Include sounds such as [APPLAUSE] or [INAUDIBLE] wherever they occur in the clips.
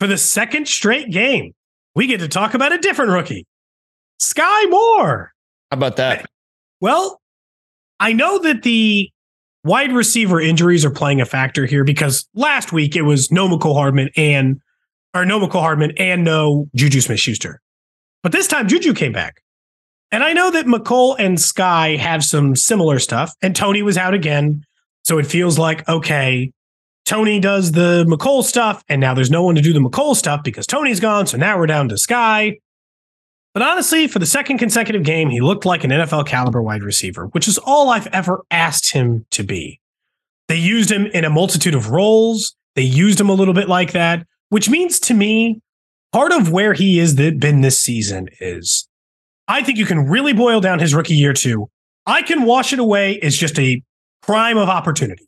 for the second straight game, we get to talk about a different rookie, Skyy Moore. How about that? Well, I know that the wide receiver injuries are playing a factor here because last week it was no Mecole Hardman and or no Mecole Hardman and no Juju Smith Schuster. But this time Juju came back. And I know that Mecole and Skyy have some similar stuff, and Toney was out again. So it feels like, okay, Toney does the Mecole stuff, and now there's no one to do the Mecole stuff because Toney's gone. So now we're down to Skyy. But honestly, for the second consecutive game, he looked like an NFL caliber wide receiver, which is all I've ever asked him to be. They used him in a multitude of roles. They used him a little bit like that, which means to me, part of where he is that been this season is I think you can really boil down his rookie year to I can wash it away as just a prime of opportunity.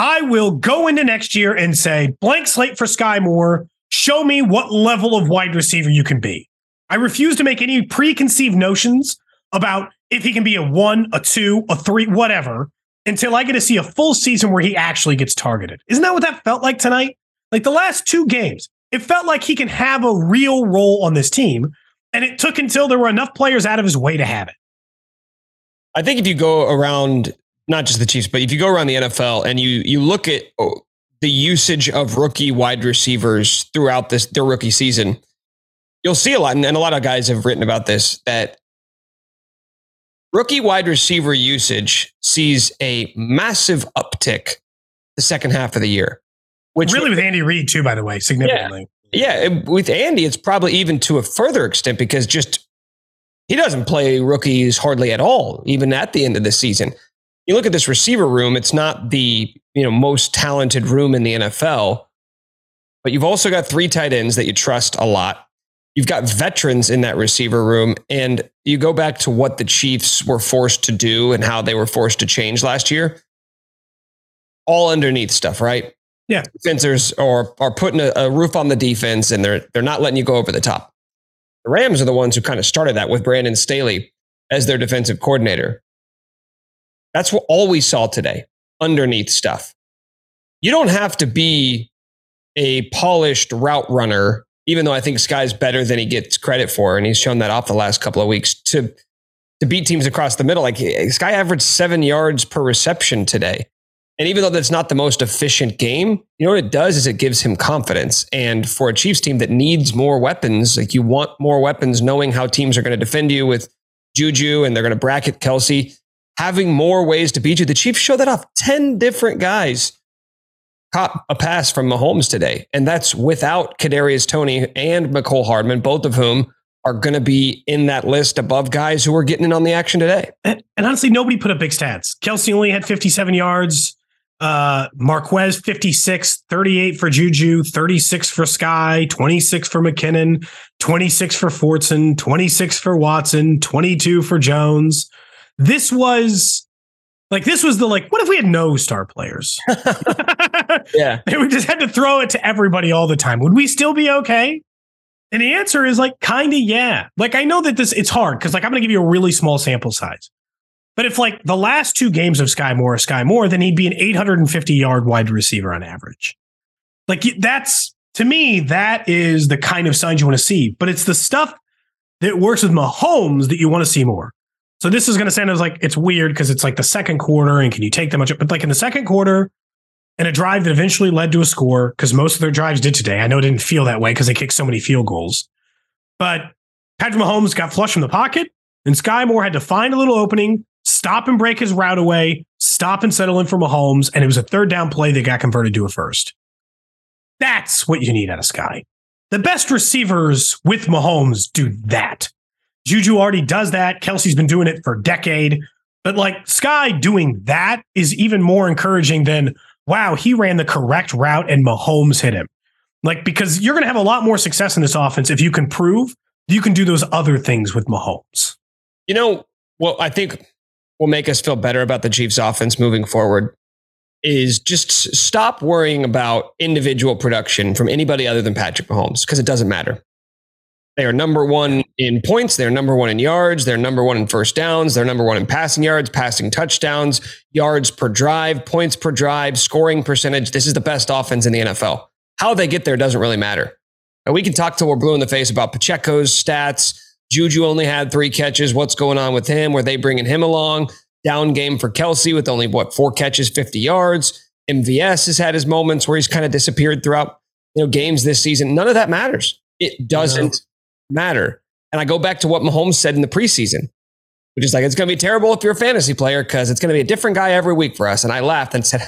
I will go into next year and say, blank slate for Skyy Moore. Show me what level of wide receiver you can be. I refuse to make any preconceived notions about if he can be a one, a two, a three, whatever, until I get to see a full season where he actually gets targeted. Isn't that what that felt like tonight? Like the last two games, it felt like he can have a real role on this team. And it took until there were enough players out of his way to have it. I think if you go around, not just the Chiefs, but if you go around the NFL and you you look at oh, the usage of rookie wide receivers throughout this their rookie season, you'll see a lot, and a lot of guys have written about this that rookie wide receiver usage sees a massive uptick the second half of the year. Which really with Andy Reid too, by the way, significantly. Yeah, yeah, with Andy, it's probably even to a further extent because just he doesn't play rookies hardly at all, even at the end of the season. You look at this receiver room; it's not the you know most talented room in the NFL, but you've also got three tight ends that you trust a lot you've got veterans in that receiver room. And you go back to what the Chiefs were forced to do and how they were forced to change last year. All underneath stuff, right? Yeah. Defenders are, are putting a, a roof on the defense and they're they're not letting you go over the top. The Rams are the ones who kind of started that with Brandon Staley as their defensive coordinator. That's what all we saw today, underneath stuff. You don't have to be a polished route runner even though I think Skyy's better than he gets credit for, and he's shown that off the last couple of weeks to to beat teams across the middle. Like eh, Sky averaged seven yards per reception today. And even though that's not the most efficient game, you know what it does is it gives him confidence. And for a Chiefs team that needs more weapons, like you want more weapons, knowing how teams are going to defend you with Juju and they're going to bracket Kelce, having more ways to beat you. The Chiefs show that off 10 different guys caught a pass from Mahomes today, and that's without Kadarius Toney and Mecole Hardman, both of whom are going to be in that list above guys who are getting in on the action today. And, and honestly, nobody put up big stats. Kelce only had 57 yards. Uh, Marquez 56, 38 for Juju, 36 for Skyy, 26 for McKinnon, 26 for Fortson, 26 for Watson, 22 for Jones. This was like this was the like, what if we had no star players? [LAUGHS] [LAUGHS] yeah. And we just had to throw it to everybody all the time. Would we still be okay? And the answer is like kind of yeah. Like I know that this it's hard because like I'm gonna give you a really small sample size. But if like the last two games of Skyy Moore Skyy Moore, then he'd be an 850 yard wide receiver on average. Like that's to me, that is the kind of signs you want to see. But it's the stuff that works with Mahomes that you want to see more. So this is going to sound as like it's weird because it's like the second quarter and can you take that much? But like in the second quarter, and a drive that eventually led to a score because most of their drives did today. I know it didn't feel that way because they kicked so many field goals, but Patrick Mahomes got flushed from the pocket, and Skyy Moore had to find a little opening, stop and break his route away, stop and settle in for Mahomes, and it was a third down play that got converted to a first. That's what you need out of Skyy. The best receivers with Mahomes do that. Juju already does that. Kelce's been doing it for a decade. But like Skyy doing that is even more encouraging than, wow, he ran the correct route and Mahomes hit him. Like, because you're going to have a lot more success in this offense if you can prove you can do those other things with Mahomes. You know, well, I think will make us feel better about the Chiefs offense moving forward is just stop worrying about individual production from anybody other than Patrick Mahomes because it doesn't matter. They are number one in points. They're number one in yards. They're number one in first downs. They're number one in passing yards, passing touchdowns, yards per drive, points per drive, scoring percentage. This is the best offense in the NFL. How they get there doesn't really matter. And we can talk till we're blue in the face about Pacheco's stats. Juju only had three catches. What's going on with him? Were they bringing him along? Down game for Kelce with only what four catches, 50 yards. MVS has had his moments where he's kind of disappeared throughout you know games this season. None of that matters. It doesn't matter. And I go back to what Mahomes said in the preseason, which is like, it's going to be terrible if you're a fantasy player because it's going to be a different guy every week for us. And I laughed and [LAUGHS] said,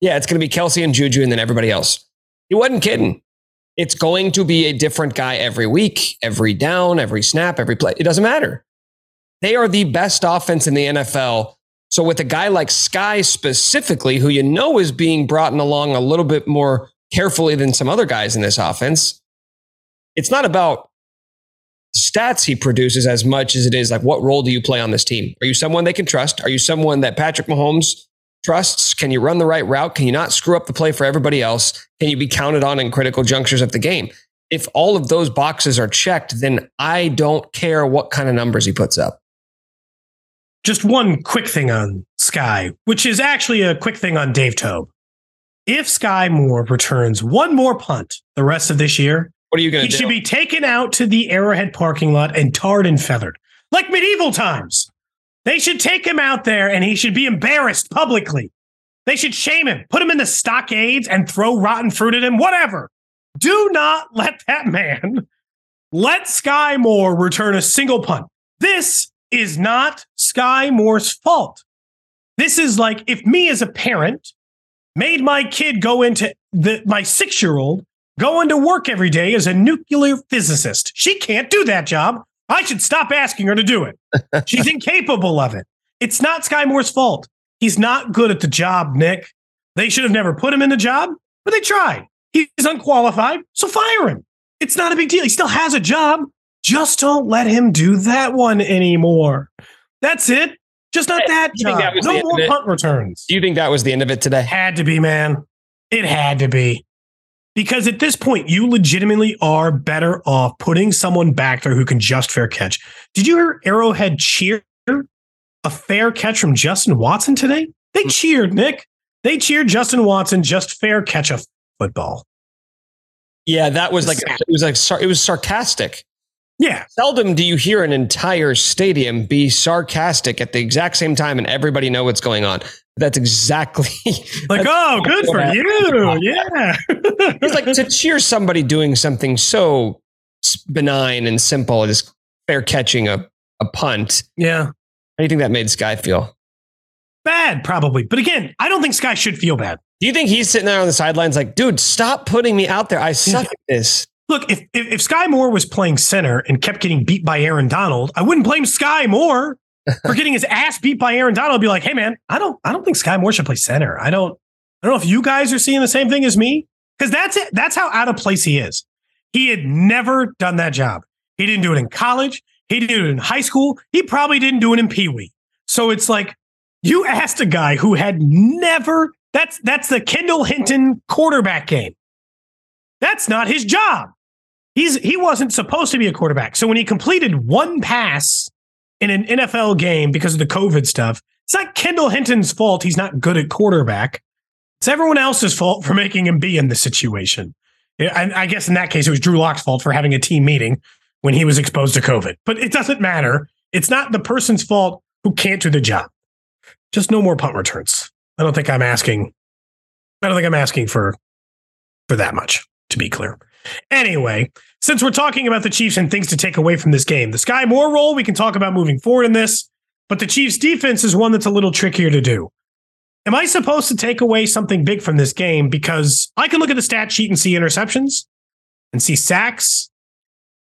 yeah, it's going to be Kelce and Juju and then everybody else. He wasn't kidding. It's going to be a different guy every week, every down, every snap, every play. It doesn't matter. They are the best offense in the NFL. So, with a guy like Skyy specifically, who you know is being brought along a little bit more carefully than some other guys in this offense, it's not about stats he produces as much as it is like what role do you play on this team? Are you someone they can trust? Are you someone that Patrick Mahomes trusts? Can you run the right route? Can you not screw up the play for everybody else? Can you be counted on in critical junctures of the game? If all of those boxes are checked, then I don't care what kind of numbers he puts up. Just one quick thing on Skyy, which is actually a quick thing on Dave Toub. If Skyy Moore returns one more punt the rest of this year, what are you going to do? He should be taken out to the Arrowhead parking lot and tarred and feathered, like medieval times. They should take him out there and he should be embarrassed publicly. They should shame him, put him in the stockades and throw rotten fruit at him, whatever. Do not [LAUGHS] let that man let Skyy Moore return a single punt. This is not Skyy Moore's fault. This is like if me as a parent made my kid go into the my six year old going to work every day as a nuclear physicist. She can't do that job. I should stop asking her to do it. [LAUGHS] She's incapable of it. It's not Skyy Moore's fault. He's not good at the job, Nick. They should have never put him in the job, but they tried. He's unqualified, so fire him. It's not a big deal. He still has a job. Just don't let him do that one anymore. That's it. Just not that job. That no more punt returns. Do you think that was the end of it today? Had to be, man. It had to be. Because at this point, you legitimately are better off putting someone back there who can just fair catch. Did you hear Arrowhead cheer a fair catch from Justin Watson today? They hmm. cheered, Nick. They cheered Justin Watson just fair catch a football. Yeah, that was like it was like it was sarcastic. Yeah. Seldom do you hear an entire stadium be sarcastic at the exact same time and everybody know what's going on. That's exactly [LAUGHS] like, that's oh, good for you. [LAUGHS] Yeah. it's like to cheer somebody doing something so benign and simple as fair catching a, a punt. Yeah. How do you think that made Skyy feel? Bad, probably. But again, I don't think Skyy should feel bad. Do you think he's sitting there on the sidelines like, dude, stop putting me out there? I suck at this. Look, if, if, if Skyy Moore was playing center and kept getting beat by Aaron Donald, I wouldn't blame Skyy Moore [LAUGHS] for getting his ass beat by Aaron Donald. Be like, hey man, I don't I don't think Skyy Moore should play center. I don't I don't know if you guys are seeing the same thing as me because that's it. That's how out of place he is. He had never done that job. He didn't do it in college. He do it in high school. He probably didn't do it in Pee Wee. So it's like you [LAUGHS] asked a guy who had never. That's that's the Kendall Hinton quarterback game. That's not his job. He's he wasn't supposed to be a quarterback. So when he completed one pass in an NFL game because of the COVID stuff, it's not Kendall Hinton's fault he's not good at quarterback. It's everyone else's fault for making him be in the situation. I, I guess in that case, it was Drew Lock's fault for having a team meeting when he was exposed to COVID. But it doesn't matter. It's not the person's fault who can't do the job. Just no more punt returns. I don't think I'm asking. I don't think I'm asking for for that much. To be clear. Anyway, since we're talking about the Chiefs and things to take away from this game, the Skyy Moore role we can talk about moving forward in this, but the Chiefs defense is one that's a little trickier to do. Am I supposed to take away something big from this game? Because I can look at the stat sheet and see interceptions and see sacks.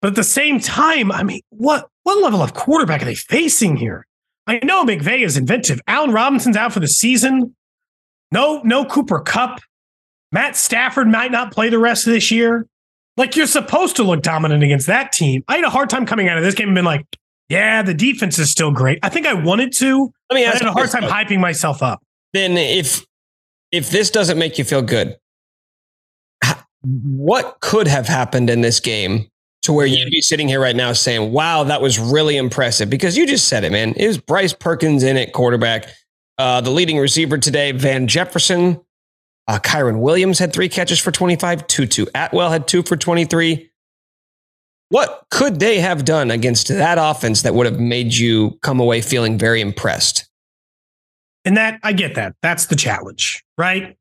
But at the same time, I mean, what what level of quarterback are they facing here? I know McVay is inventive. Allen Robinson's out for the season. No, no Cooper Kupp. Matt Stafford might not play the rest of this year. Like you're supposed to look dominant against that team. I had a hard time coming out of this game and been like, yeah, the defense is still great. I think I wanted to. Let me I had a hard time hyping myself up. Then if if this doesn't make you feel good, what could have happened in this game to where you'd be sitting here right now saying, wow, that was really impressive? Because you just said it, man. It was Bryce Perkins in it, quarterback. Uh, the leading receiver today, Van Jefferson, uh, Kyren Williams had three catches for 25. Tutu Atwell had two for 23. What could they have done against that offense that would have made you come away feeling very impressed? And that I get that. That's the challenge, right?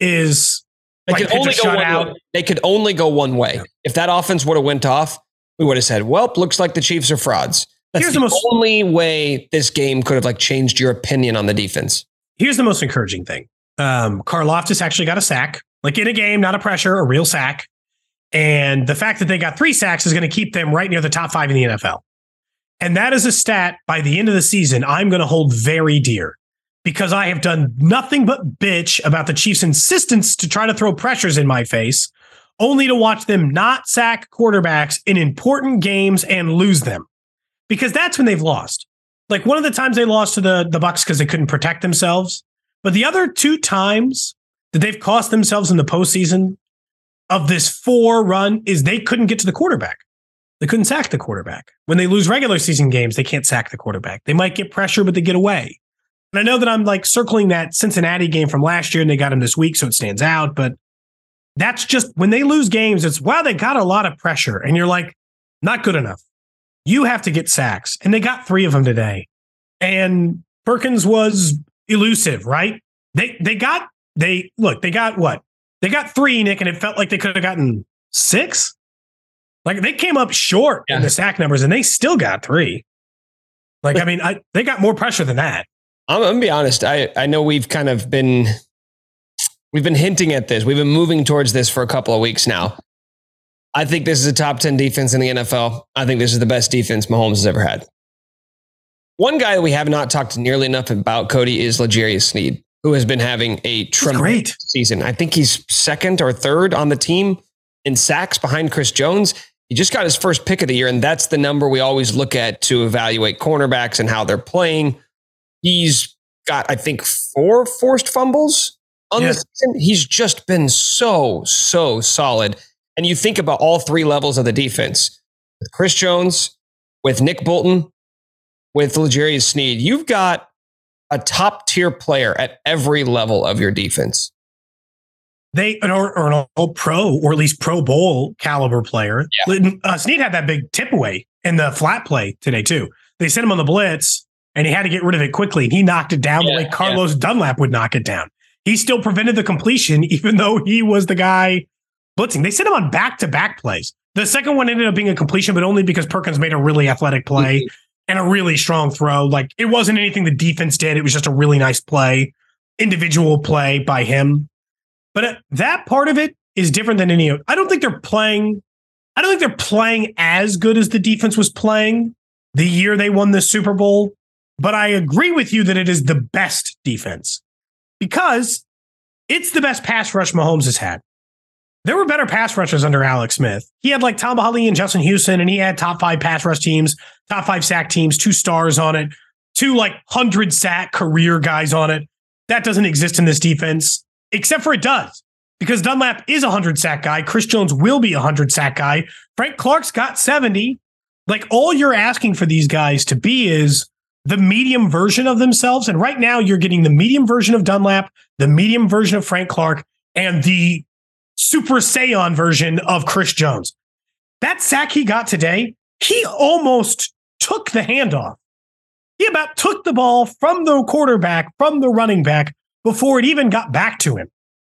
Is they like, could only go one out. way. They could only go one way. Yeah. If that offense would have went off, we would have said, "Well, looks like the Chiefs are frauds." That's Here's the, the most- only way this game could have like changed your opinion on the defense. Here's the most encouraging thing. Um, Karlaftis actually got a sack, like in a game, not a pressure, a real sack. And the fact that they got three sacks is going to keep them right near the top five in the NFL. And that is a stat by the end of the season I'm going to hold very dear because I have done nothing but bitch about the Chiefs' insistence to try to throw pressures in my face, only to watch them not sack quarterbacks in important games and lose them. Because that's when they've lost. Like one of the times they lost to the, the Bucs because they couldn't protect themselves. But the other two times that they've cost themselves in the postseason of this four run is they couldn't get to the quarterback. They couldn't sack the quarterback. When they lose regular season games, they can't sack the quarterback. They might get pressure, but they get away. And I know that I'm like circling that Cincinnati game from last year and they got him this week, so it stands out. But that's just when they lose games, it's wow, they got a lot of pressure. And you're like, not good enough. You have to get sacks. And they got three of them today. And Perkins was elusive, right? They they got they look, they got what? They got three, Nick, and it felt like they could have gotten six. Like they came up short Yeah. in the sack numbers and they still got three. Like, I mean, I, they got more pressure than that. I'm, I'm gonna be honest. I, I know we've kind of been we've been hinting at this. We've been moving towards this for a couple of weeks now. I think this is a top 10 defense in the NFL. I think this is the best defense Mahomes has ever had. One guy we have not talked nearly enough about, Cody, is L'Jarius Sneed, who has been having a tremendous great. season. I think he's second or third on the team in sacks behind Chris Jones. He just got his first pick of the year, and that's the number we always look at to evaluate cornerbacks and how they're playing. He's got, I think, four forced fumbles on Yeah. the season. He's just been so, so solid. And you think about all three levels of the defense with Chris Jones, with Nick Bolton, with L'Jarius Sneed. You've got a top tier player at every level of your defense. They or, or an all pro or at least Pro Bowl caliber player. Uh, Sneed had that big tip away in the flat play today too. They sent him on the blitz, and he had to get rid of it quickly. And he knocked it down the way Carlos Dunlap would knock it down. He still prevented the completion, [LAUGHS] even though he was the guy blitzing. They sent him on back to back plays. The second one ended up being a completion, but only because Perkins made a really athletic play and a really strong throw. Like it wasn't anything the defense did. It was just a really nice play, individual play by him. But uh, that part of it is different than any. I don't think they're playing. I don't think they're playing as good as the defense was playing the year they won the Super Bowl. But I agree with you that it is the best defense because it's the best pass rush Mahomes has had. There were better pass rushers under Alex Smith. He had like Tamba Hali and Justin Houston, and he had top five pass rush teams, top five sack teams, two stars on it, two like hundred sack career guys on it. That doesn't exist in this defense, except for it does because Dunlap is a hundred sack guy. Chris Jones will be a hundred sack guy. Frank Clark's got seventy. Like all you're asking for these guys to be is the medium version of themselves. And right now, you're getting the medium version of Dunlap, the medium version of Frank Clark, and the Super Saiyan version of Chris Jones. That sack he got today, he almost took the handoff. He about took the ball from the quarterback, from the running back, before it even got back to him.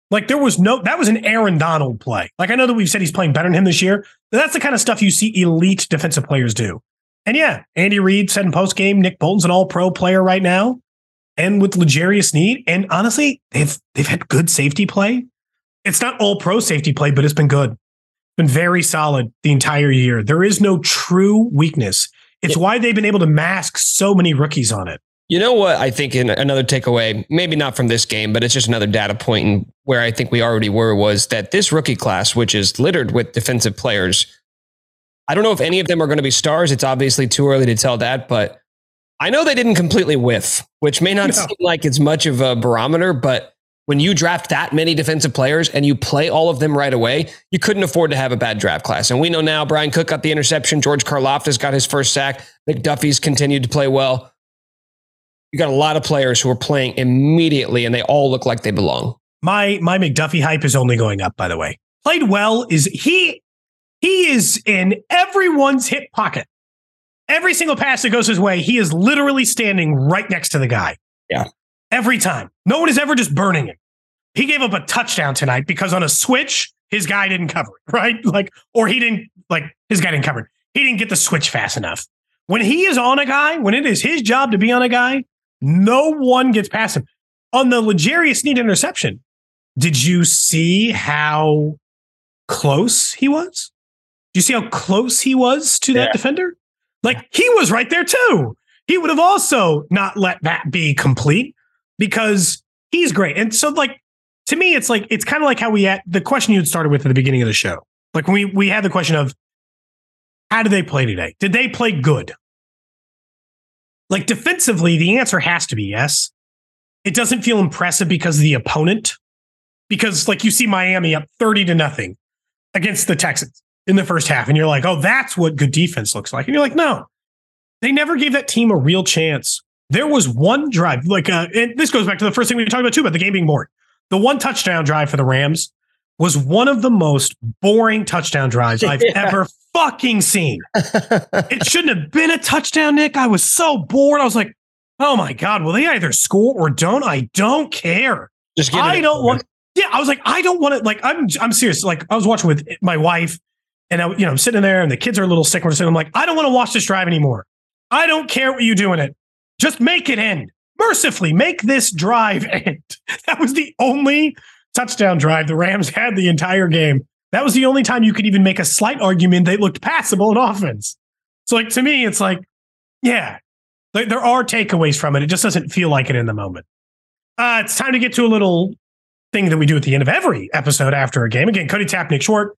Like there was no, that was an Aaron Donald play. Like I know that we've said he's playing better than him this year, but that's the kind of stuff you see elite defensive players do. And yeah, Andy Reid said in post game, Nick Bolton's an all pro player right now. And with L'Jarius Sneed, and honestly, they've they've had good safety play. It's not all pro safety play, but it's been good. Been very solid the entire year. There is no true weakness. It's why they've been able to mask so many rookies on it. You know what? I think in another takeaway, maybe not from this game, but it's just another data point and where I think we already were was that this rookie class, which is littered with defensive players, I don't know if any of them are going to be stars. It's obviously too early to tell that, but I know they didn't completely whiff, which may not No. seem like it's much of a barometer, but when you draft that many defensive players and you play all of them right away, you couldn't afford to have a bad draft class. And we know now Bryan Cook got the interception, George Karlaftis got his first sack, McDuffie's continued to play well. You got a lot of players who are playing immediately and they all look like they belong. My my McDuffie hype is only going up, by the way. Played well is he he is in everyone's hip pocket. Every single pass that goes his way, he is literally standing right next to the guy. Yeah. Every time. No one is ever just burning him. He gave up a touchdown tonight because on a switch, his guy didn't cover it, [LAUGHS] right? Like, or he didn't, like, his guy didn't cover it. He didn't get the switch fast enough. When he is on a guy, when it is his job to be on a guy, no one gets past him. On the L'Jarius Sneed interception, did you see how close he was? Do you see how close he was to that Yeah. defender? Like he was right there too. He would have also not let that be complete because he's great. And so, like, to me, it's like it's kind of like how we had the question you had started with at the beginning of the show. Like we we had the question of how did they play today? Did they play good? Like defensively, the answer has to be yes. It doesn't feel impressive because of the opponent. Because like you see Miami up 30 to nothing against the Texans in the first half, and you're like, oh, that's what good defense looks like. And you're like, no, they never gave that team a real chance. There was one drive, like, uh, and this goes back to the first thing we talked about too about the game being boring. The one touchdown drive for the Rams was one of the most boring touchdown drives [LAUGHS] I've Yeah. ever fucking seen. It [LAUGHS] shouldn't have been a touchdown, Nick. I was so bored. I was like, oh my God, will they either score or don't? I don't care. Just give it I don't want. Yeah, I was like, I don't want to. Like, I'm, I'm serious. Like, I was watching with my wife, and I, you know, I'm sitting there, and the kids are a little sick. We're sitting. I'm like, I don't want to watch this drive anymore. I don't care what you do in it. Just make it end. Mercifully, make this drive end. [LAUGHS] That was the only touchdown drive the Rams had the entire game. That was the only time you could even make a slight argument they looked passable in offense. So, like to me, it's like, yeah, there, are takeaways from it. It just doesn't feel like it in the moment. Uh, it's time to get to a little thing that we do at the end of every episode after a game. Again, Cody Tapp, Nick Short,